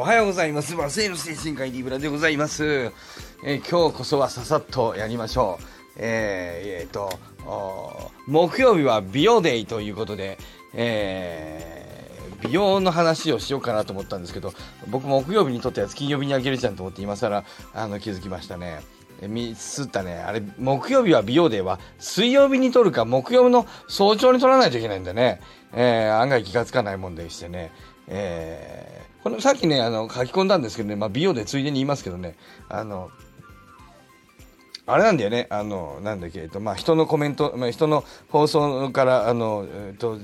おはようございます。和製の精神科医リブラでございます。えー今日こそはささっとやりましょう。えー、えーと、木曜日は美容デイということで、えー美容の話をしようかなと思ったんですけど、僕木曜日に撮ったやつ金曜日にあげるじゃんと思って今更あの気づきましたね。ミスったね。あれ、木曜日は美容デーは水曜日に撮るか木曜の早朝に撮らないといけないんだね。えー案外気がつかないもんでしてね。えーこのさっきね、あの、書き込んだんですけどね、まあ美容でついでに言いますけどね、あの、あれなんだよね、あの、なんだっけ、えっと、まあ、人のコメント、まあ、人の放送から、あの、えっと、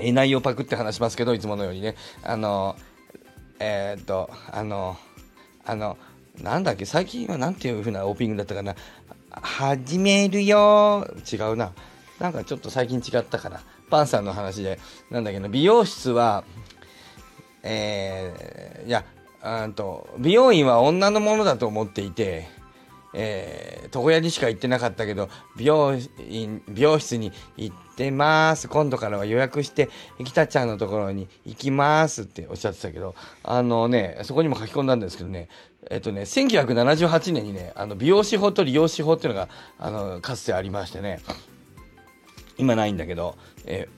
内容パクって話しますけど、いつものようにね、あの、えーっと、あの、あの、なんだっけ、最近はなんていう風なオープニングだったかな、始めるよ違うな。なんかちょっと最近違ったかな。パンさんの話で、なんだっけな、美容室は、えーいや、あんと、美容院は女のものだと思っていて、えー、床屋にしか行ってなかったけど、美容院、美容室に行ってます。今度からは予約して、北ちゃんのところに行きますっておっしゃってたけど、あのね、そこにも書き込んだんですけどね、えっとね、1978年にね、あの、美容師法と利用師法っていうのが、あの、かつてありましてね、今ないんだけど、え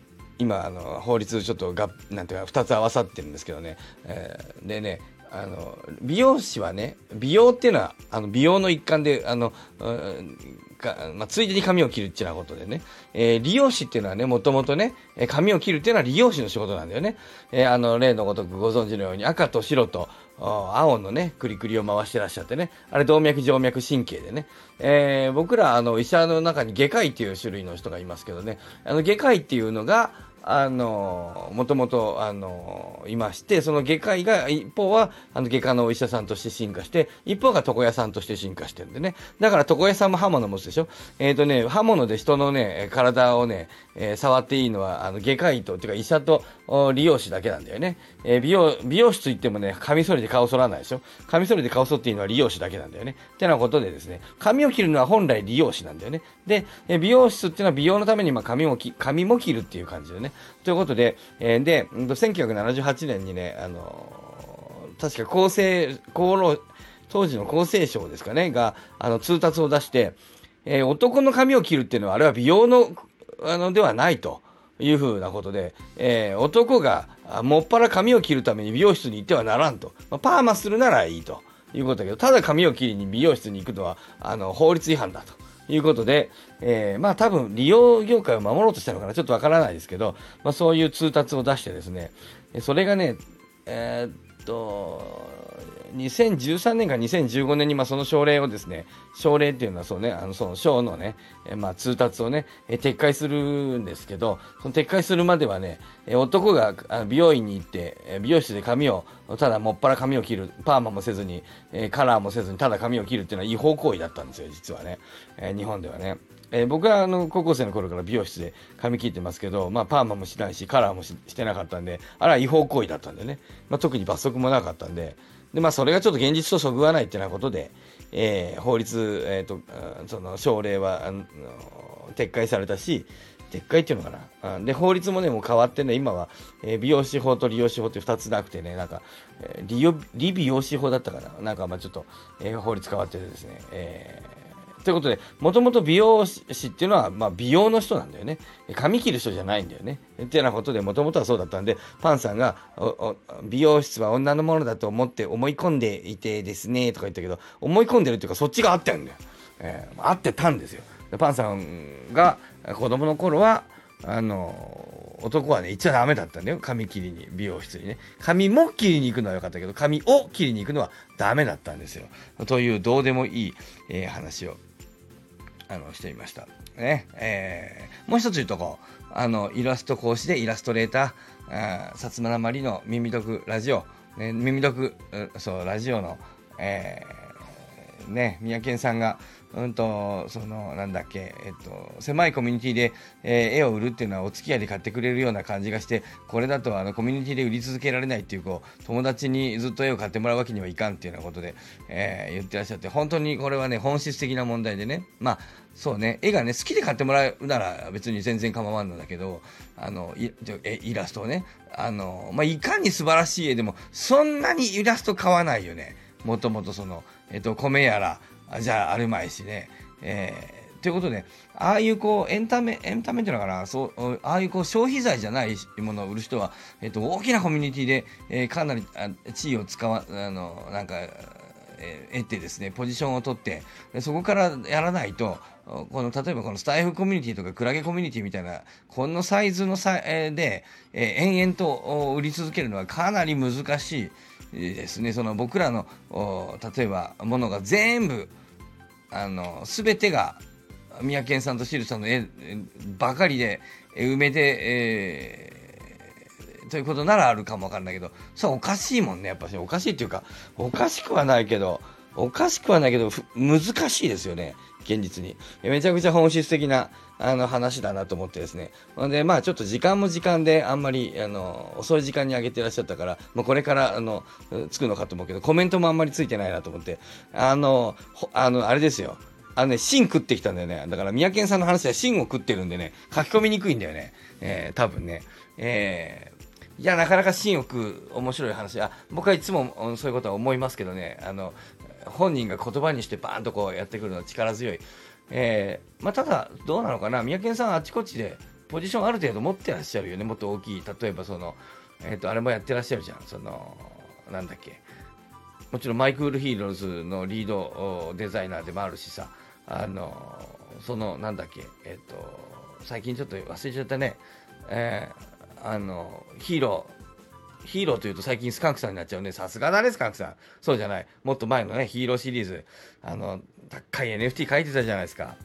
今あの法律ちょっとがなんていうか2つ合わさってるんですけどね、えーでねあの美容師はね美容っていうのはあの美容の一環であの、うんかまあ、ついでに髪を切るっていうようなことでね、えー利用師っていうのはねもともとねえー髪を切るっていうのは利用師の仕事なんだよね、えーあの例のごとくご存知のように赤と白と青のね、クリクリを回してらっしゃってね、あれ動脈静脈神経でね、えー僕らあの医者の中に外科医っていう種類の人がいますけどね、あの外科医っていうのが、あの、もともと、あの、いまして、その外科医が、一方は、あの、外科のお医者さんとして進化して、一方が床屋さんとして進化してるんでね。だから床屋さんも刃物持つでしょえっ、とね、刃物で人のね、体をね、えー触っていいのは、あの、外科医と、っていうか医者と、お理容師だけなんだよね。えー美容、美容室行ってもね、カミソリで顔剃らないでしょカミソリで顔剃っていいのは理容師だけなんだよね。ってなことでですね、髪を切るのは本来理容師なんだよね。で、え美容室っていうのは美容のために、まあ、髪もき、髪も切るっていう感じでね。ということで、えーで、1978年にね、あのー確か厚生、厚労、当時の厚生省ですかね、が、あの、通達を出して、えー男の髪を切るっていうのは、あれは美容の、あの、ではないと。いうふうなことで、えー男があもっぱら髪を切るために美容室に行ってはならんと。まあ、パーマするならいいということだけど、ただ髪を切りに美容室に行くのは、あの、法律違反だと。いうことで、えーまあ多分利用業界を守ろうとしたのかなちょっとわからないですけど、まあそういう通達を出してですね、えそれがね、えーっと、2013年か2015年にまあその省令をですね、省令っていうのはそうね、あのその省のね、まあ通達をね、撤回するんですけど、その撤回するまではね、男が美容院に行って、美容室で髪を、ただもっぱら髪を切る、パーマもせずに、カラーもせずに、ただ髪を切るっていうのは違法行為だったんですよ、実はね。日本ではね。えー僕はあの高校生の頃から美容室で髪切ってますけど、まあ、パーマもしないしカラーもししてなかったんであれは違法行為だったんでね、まあ、特に罰則もなかったんでで、まあ、それがちょっと現実とそぐわないっていうようなことで、えー法律、えーとその省令はあの撤回されたし撤回っていうのかな。で法律もねもう変わってね今は、えー美容師法と利用師法って2つなくてねなんか、えー利用利美容師法だったかな。なんかまあちょっと、えー法律変わっててですね、えーということで、もともと美容師っていうのは、まあ、美容の人なんだよね。髪切る人じゃないんだよね。っていうようなことで、もともとはそうだったんで、パンさんが、美容室は女のものだと思って思い込んでいてですね、とか言ったけど、思い込んでるっていうか、そっちが合ってるんだよ。えー合ってたんですよ。パンさんが子供の頃は、あの男はね、行っちゃダメだったんだよ。髪切りに、美容室にね。髪も切りに行くのは良かったけど、髪を切りに行くのはダメだったんですよ。という、どうでもいい、えー話をあのしてみました。ね。えーもう一つ言うとこ。うあのイラスト講師でイラストレーターあー薩摩なまりの耳読ラジオ、ね、耳読うそうラジオの、えーね三宅さんがうんと、その、なんだっけ、えっと、狭いコミュニティで、えー、絵を売るっていうのはお付き合いで買ってくれるような感じがして、これだとあのコミュニティで売り続けられないっていう、こう、友達にずっと絵を買ってもらうわけにはいかんっていうようなことで、えー、言ってらっしゃって、本当にこれはね、本質的な問題でね、まあ、そうね、絵がね、好きで買ってもらうなら別に全然構わんのだけど、あの、イイラストをね、あの、まあ、いかに素晴らしい絵でも、そんなにイラスト買わないよね。もともとその、えっと、米やら、じゃあるまいしね。えー、ということで、ああいうこうエンタメ、エンタメっていうのかな、そうああいうこう消費財じゃないものを売る人は、えっと、大きなコミュニティで、えー、かなりあ地位を使わ、あの、なんか、えー、得てですね、ポジションを取って、そこからやらないと、この例えばこのスタイフコミュニティとかクラゲコミュニティみたいな、このサイズのさ、えー、で、えー、延々と売り続けるのはかなり難しいですね。その僕らの、例えばものが全部、あの全てが三宅さんとシルさんの絵ばかりで埋めて、えー、ということならあるかもわかんないけどそうおかしいもんねやっぱし。おかしいっていうかおかしくはないけどおかしくはないけど難しいですよね。現実にめちゃくちゃ本質的なあの話だなと思ってですね。で、まあちょっと時間も時間であんまりあの遅い時間に上げてらっしゃったから、もうこれからあのつくのかと思うけど、コメントもあんまりついてないなと思って、あの、あの、あれですよ。あのね、芯食ってきたんだよね。だから、三宅さんの話は芯を食ってるんでね、書き込みにくいんだよね。えー、多分ね。えー、いや、なかなか芯を食う面白い話。あ、僕はいつもそういうことは思いますけどね、あの、本人が言葉にしてバーンとこうやってくるのは力強い。えー、まあ、ただ、どうなのかな、三宅さん、あちこちでポジションある程度持ってらっしゃるよね、もっと大きい、例えばその、えーと、あれもやってらっしゃるじゃん、その、なんだっけ、もちろん My Crypto Heroes のリードデザイナーでもあるしさ、あのその、なんだっけ、えっ、ー、と、最近ちょっと忘れちゃったね、えー、あの、ヒーロー、ヒーローというと最近スカンクさんになっちゃうね。さすがだね、スカンクさん。そうじゃない。もっと前のね、ヒーローシリーズ。あの、高い NFT 書いてたじゃないですか。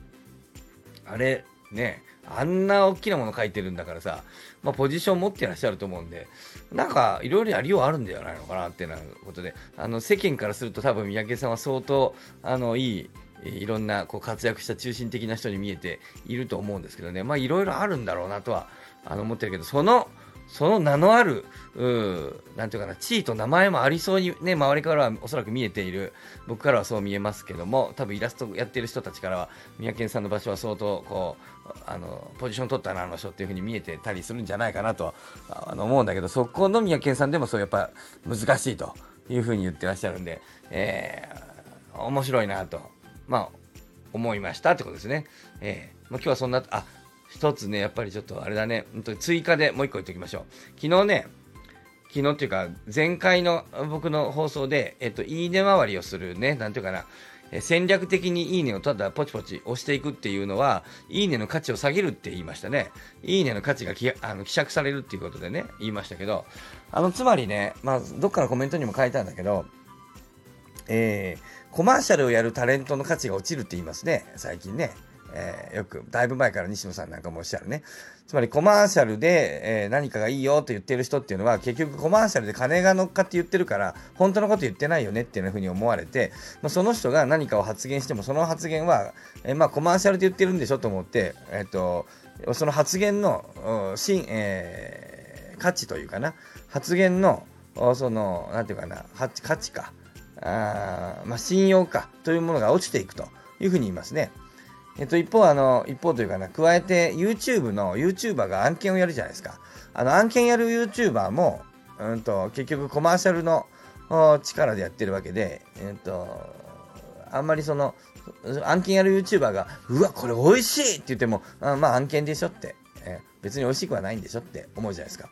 あれ、ね、あんな大きなもの書いてるんだからさ、まあ、ポジション持ってらっしゃると思うんで、なんか、いろいろやりようあるんじゃないのかなってなことで、あの、世間からすると多分三宅さんは相当、あの、いい、いろんなこう活躍した中心的な人に見えていると思うんですけどね、まあいろいろあるんだろうなとはあの思ってるけど、そのその名のある、うなんていうかな、地位と名前もありそうにね、周りからはおそらく見えている、僕からはそう見えますけども、多分イラストやってる人たちからは、三宅さんの場所は相当、こう、あの、ポジション取ったな、あの人っていう風に見えてたりするんじゃないかなとあの思うんだけど、そこの三宅さんでもそうやっぱ難しいという風に言ってらっしゃるんで、えー、面白いなと、まあ、思いましたってことですね。えー、まあ、今日はそんな、あ、一つね、やっぱりちょっとあれだね、本当に追加でもう一個言っておきましょう。昨日ね、昨日っていうか、前回の僕の放送で、えっと、いいね回りをするね、なんていうかな、戦略的にいいねをただポチポチ押していくっていうのは、いいねの価値を下げるって言いましたね。いいねの価値がきあの希釈されるっていうことでね、言いましたけど、あの、つまりね、まあ、どっかのコメントにも書いたんだけど、えー、コマーシャルをやるタレントの価値が落ちるって言いますね、最近ね。えー、よく、だいぶ前から西野さんなんかもおっしゃるね。つまりコマーシャルで、えー、何かがいいよと言ってる人っていうのは、結局コマーシャルで金が乗っかって言ってるから、本当のこと言ってないよねっていうふうに思われて、まあ、その人が何かを発言しても、その発言は、えー、まあコマーシャルで言ってるんでしょと思って、えっ、と、その発言の、しん、え価値というかな、発言の、その、なんていうかな、価値か、あまあ、信用かというものが落ちていくというふうに言いますね。えっと、一方、あの、一方というかな、加えて YouTube の YouTuber が案件をやるじゃないですか。あの、案件やる YouTuber も、うんと、結局コマーシャルの力でやってるわけで、えっと、あんまりその、案件やる YouTuber が、うわ、これ美味しいって言っても、あまあ案件でしょって、え別に美味しくはないんでしょって思うじゃないですか。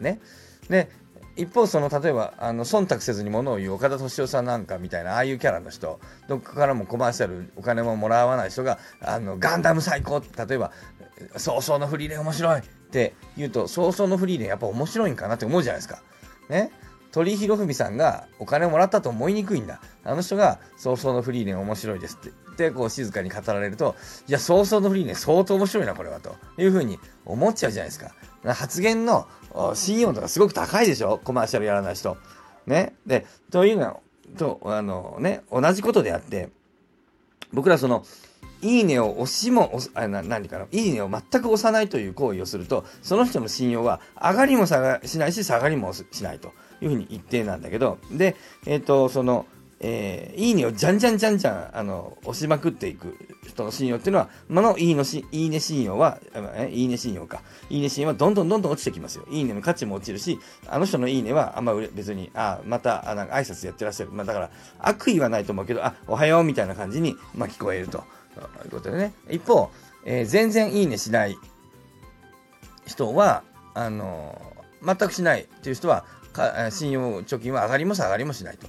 ね。で、一方その例えばあの忖度せずにものを言う岡田敏夫さんなんかみたいなああいうキャラの人どっかからもコマーシャルお金ももらわない人があのガンダム最高例えば「早々のフリーレン面白い」って言うと早々のフリーレンやっぱ面白いんかなって思うじゃないですか。ね？鳥居博文さんがお金をもらったと思いにくいんだ。あの人が早々のフリーレン面白いですって言ってこう静かに語られるといや早々のフリーレン相当面白いなこれはというふうに思っちゃうじゃないですか。発言の信用度がすごく高いでしょ？コマーシャルやらない人。ね？で、というのと、あのね、同じことであって、僕らその、いいねを押しも、あな何かな、いいねを全く押さないという行為をすると、その人の信用は上がりも下がしないし、下がりもしないというふうに一定なんだけど、で、えっ、ー、と、その、えー、いいねをじゃんじゃんじゃんじゃん、あの、押しまくっていく人の信用っていうのは、まの、いいのし、いいね信用は、え、いいね信用か。いいね信用はどんどんどんどん落ちてきますよ。いいねの価値も落ちるし、あの人のいいねはあんま別に、あ、また、あ、なんか挨拶やってらっしゃる。まあだから、悪意はないと思うけど、あ、おはようみたいな感じに、まあ聞こえると。いうことでね。一方、えー、全然いいねしない人は、あのー、全くしないっていう人は、か信用貯金は上がりも下がりもしないと。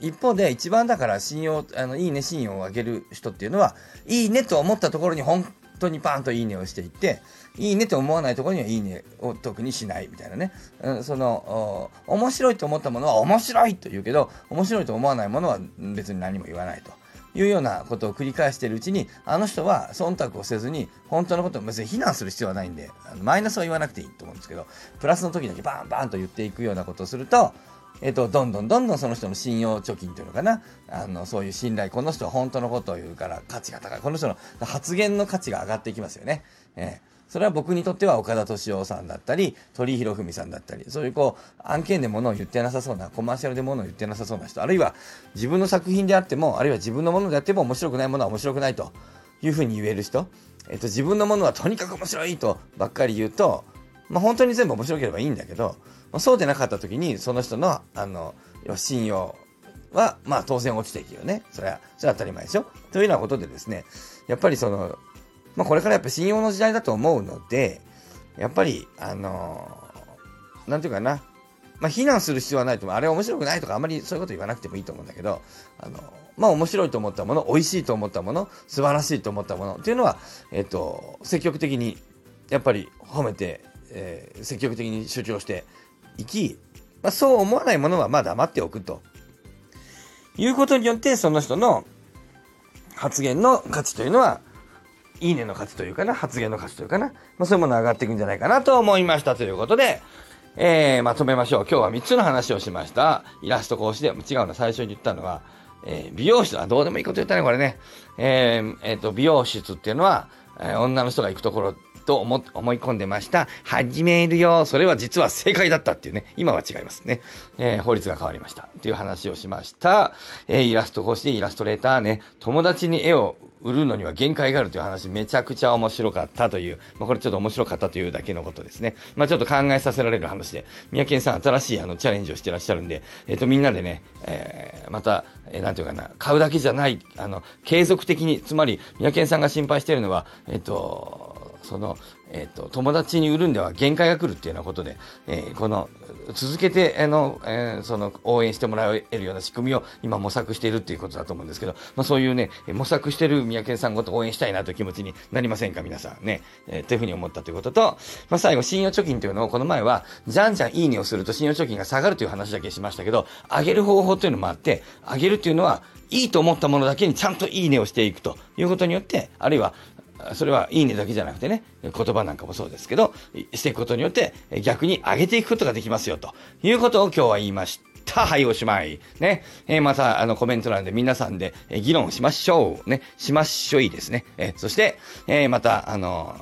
一方で一番だから信用あのいいね信用を上げる人っていうのはいいねと思ったところに本当にパンといいねをしていっていいねと思わないところにはいいねを特にしないみたいなね、うん、その面白いと思ったものは面白いと言うけど面白いと思わないものは別に何も言わないと。いうようなことを繰り返しているうちにあの人は忖度をせずに本当のことを別に非難する必要はないんでマイナスは言わなくていいと思うんですけどプラスの時だけバンバンと言っていくようなことをするとえっ、と、どんどんどんどんその人の信用貯金というのかな、あの、そういう信頼、この人は本当のことを言うから価値が高い。この人の発言の価値が上がっていきますよね。えーそれは僕にとっては岡田敏夫さんだったり、鳥広文さんだったり、そういうこう、案件で物を言ってなさそうな、コマーシャルで物を言ってなさそうな人、あるいは自分の作品であっても、あるいは自分のものであっても面白くないものは面白くないというふうに言える人、えっと、自分のものはとにかく面白いとばっかり言うと、まあ本当に全部面白ければいいんだけど、ま、そうでなかった時に、その人の、あの、信用は、まあ当然落ちていくよね。それは、それは当たり前でしょというようなことでですね、やっぱりその、まあこれからやっぱ信用の時代だと思うので、やっぱり、あの、なんていうかな、まあ非難する必要はないと思う。あれ面白くないとかあんまりそういうこと言わなくてもいいと思うんだけど、あの、まあ面白いと思ったもの、美味しいと思ったもの、素晴らしいと思ったものっていうのは、えっと、積極的に、やっぱり褒めて、えー、積極的に主張していき、まあ、そう思わないものはまあ黙っておくと。いうことによって、その人の発言の価値というのは、いいねの価値というかな、発言の価値というかな、まあ、そういうものが上がっていくんじゃないかなと思いましたということで、えー、まとめましょう。今日は3つの話をしました。イラスト講師で、違うの、最初に言ったのは、えー、美容室はどうでもいいこと言ったね、これね。えー、えっ、ー、と、美容室っていうのは、え、女の人が行くところと思思い込んでました。始めるよ。それは実は正解だったっていうね。今は違いますね。えー、法律が変わりました。っていう話をしました。えー、イラスト講師でイラストレーターね、友達に絵を売るのには限界があるという話めちゃくちゃ面白かったという、まあ、これちょっと面白かったというだけのことですね。まあ、ちょっと考えさせられる話で、三宅さん新しいあのチャレンジをしてらっしゃるんで、えっ、ー、とみんなでね、えー、また、えー、なんていうかな、買うだけじゃない、あの、継続的に、つまり三宅さんが心配しているのは、えっ、ー、と、その、えっ、と、友達に売るんでは限界が来るっていうようなことで、えー、この、続けて、あの、えー、その、応援してもらえるような仕組みを今模索しているっていうことだと思うんですけど、まあそういうね、模索してる三宅さんごと応援したいなという気持ちになりませんか、皆さんね。えー、というふうに思ったということと、まあ最後、信用貯金というのをこの前は、じゃんじゃんいいねをすると信用貯金が下がるという話だけしましたけど、上げる方法というのもあって、上げるっていうのは、いいと思ったものだけにちゃんといいねをしていくということによって、あるいはそれはいいねだけじゃなくてね、言葉なんかもそうですけど、していくことによって逆に上げていくことができますよということを今日は言いました。はい、おしまい。ね。えー、また、あの、コメント欄で皆さんで、え、議論しましょう。ね。しましょいですね。え、そして、えまた、あの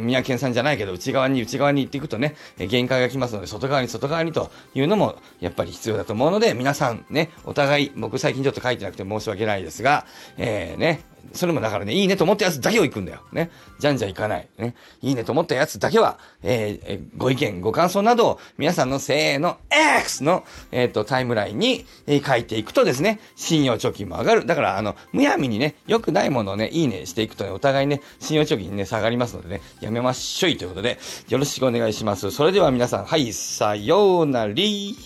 宮県さんじゃないけど、内側に内側に行っていくとね、限界が来ますので、外側に外側にというのも、やっぱり必要だと思うので、皆さんね、お互い、僕最近ちょっと書いてなくて申し訳ないですが、えー、ね、それもだからね、いいねと思ったやつだけを行くんだよ。ね。じゃんじゃん行かない。ね。いいねと思ったやつだけは、えー、ご意見、ご感想などを皆さんのせーの X の、えっ、ー、と、タイムラインに、えー、書いていくとですね、信用貯金も上がる。だから、あの、むやみにね、良くないものをね、いいねしていくとね、お互いね、信用貯金ね、下がりますのでね、やめましょいということで、よろしくお願いします。それでは皆さん、はい、さようなり。